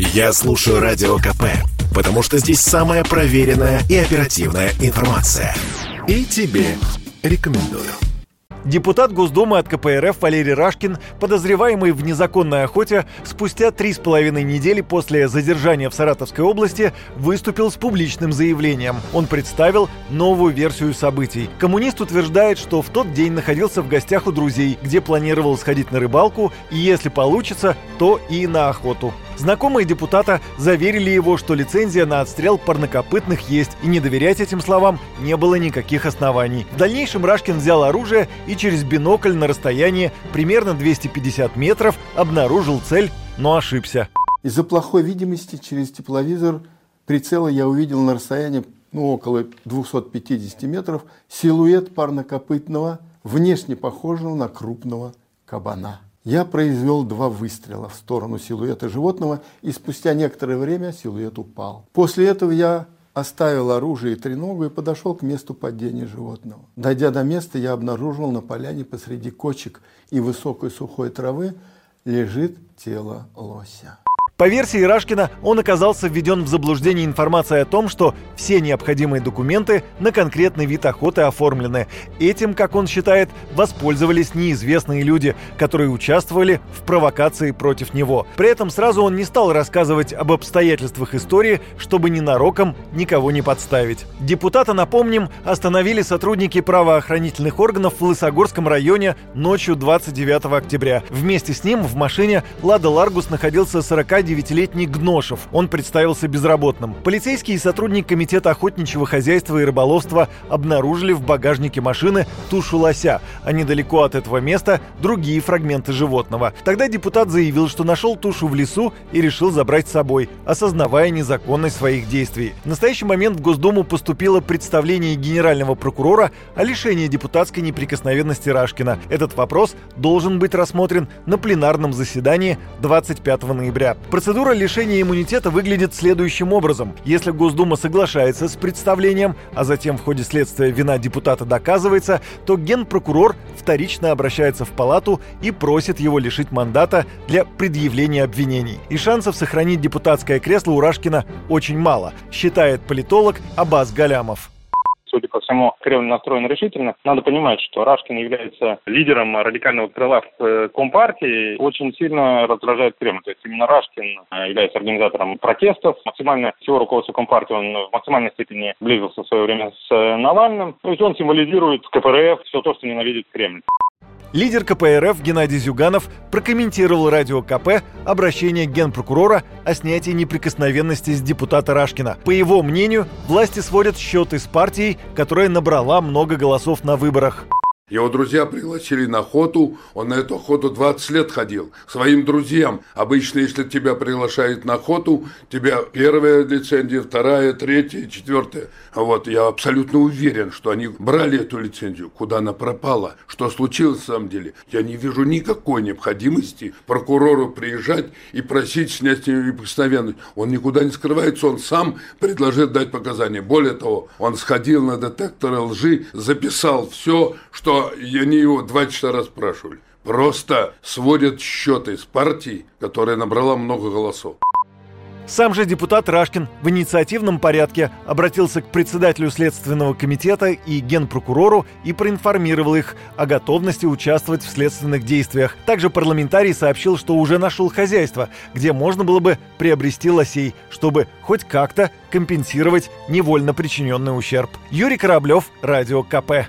Я слушаю Радио КП, потому что здесь самая проверенная и оперативная информация. И тебе рекомендую. Депутат Госдумы от КПРФ Валерий Рашкин, подозреваемый в незаконной охоте, спустя три с половиной недели после задержания в Саратовской области выступил с публичным заявлением. Он представил новую версию событий. Коммунист утверждает, что в тот день находился в гостях у друзей, где планировал сходить на рыбалку и, если получится, то и на охоту. Знакомые депутата заверили его, что лицензия на отстрел парнокопытных есть, и не доверять этим словам не было никаких оснований. В дальнейшем Рашкин взял оружие и через бинокль на расстоянии примерно 250 метров обнаружил цель, но ошибся. Из-за плохой видимости через тепловизор прицела я увидел на расстоянии ну, около 250 метров силуэт парнокопытного, внешне похожего на крупного кабана. Я произвел два выстрела в сторону силуэта животного, и спустя некоторое время силуэт упал. После этого я оставил оружие и треногу и подошел к месту падения животного. Дойдя до места, я обнаружил на поляне посреди кочек и высокой сухой травы лежит тело лося. По версии Рашкина, он оказался введен в заблуждение информацией о том, что все необходимые документы на конкретный вид охоты оформлены. Этим, как он считает, воспользовались неизвестные люди, которые участвовали в провокации против него. При этом сразу он не стал рассказывать об обстоятельствах истории, чтобы ненароком никого не подставить. Депутата, напомним, остановили сотрудники правоохранительных органов в Лысогорском районе ночью 29 октября. Вместе с ним в машине Лада Ларгус находился 40 29-летний Гношев. Он представился безработным. Полицейские и сотрудник Комитета охотничьего хозяйства и рыболовства обнаружили в багажнике машины тушу лося, а недалеко от этого места другие фрагменты животного. Тогда депутат заявил, что нашел тушу в лесу и решил забрать с собой, осознавая незаконность своих действий. В настоящий момент в Госдуму поступило представление генерального прокурора о лишении депутатской неприкосновенности Рашкина. Этот вопрос должен быть рассмотрен на пленарном заседании 25 ноября. Процедура лишения иммунитета выглядит следующим образом. Если Госдума соглашается с представлением, а затем в ходе следствия вина депутата доказывается, то генпрокурор вторично обращается в палату и просит его лишить мандата для предъявления обвинений. И шансов сохранить депутатское кресло у Рашкина очень мало, считает политолог Абаз Галямов судя по всему, Кремль настроен решительно. Надо понимать, что Рашкин является лидером радикального крыла в э, Компартии, очень сильно раздражает Кремль. То есть именно Рашкин э, является организатором протестов. Максимально всего руководства Компартии он в максимальной степени близился в свое время с э, Навальным. То есть он символизирует КПРФ, все то, что ненавидит Кремль. Лидер КПРФ Геннадий Зюганов прокомментировал радио КП обращение генпрокурора о снятии неприкосновенности с депутата Рашкина. По его мнению, власти сводят счеты с партией, которая набрала много голосов на выборах. Его друзья пригласили на охоту, он на эту охоту 20 лет ходил. Своим друзьям. Обычно, если тебя приглашают на охоту, тебя первая лицензия, вторая, третья, четвертая. Вот я абсолютно уверен, что они брали эту лицензию. Куда она пропала? Что случилось на самом деле? Я не вижу никакой необходимости прокурору приезжать и просить снять неприкосновенность. Он никуда не скрывается, он сам предложил дать показания. Более того, он сходил на детекторы лжи, записал все, что они его два часа расспрашивали. Просто сводят счеты с партией, которая набрала много голосов. Сам же депутат Рашкин в инициативном порядке обратился к председателю Следственного комитета и генпрокурору и проинформировал их о готовности участвовать в следственных действиях. Также парламентарий сообщил, что уже нашел хозяйство, где можно было бы приобрести лосей, чтобы хоть как-то компенсировать невольно причиненный ущерб. Юрий Кораблев, Радио КП.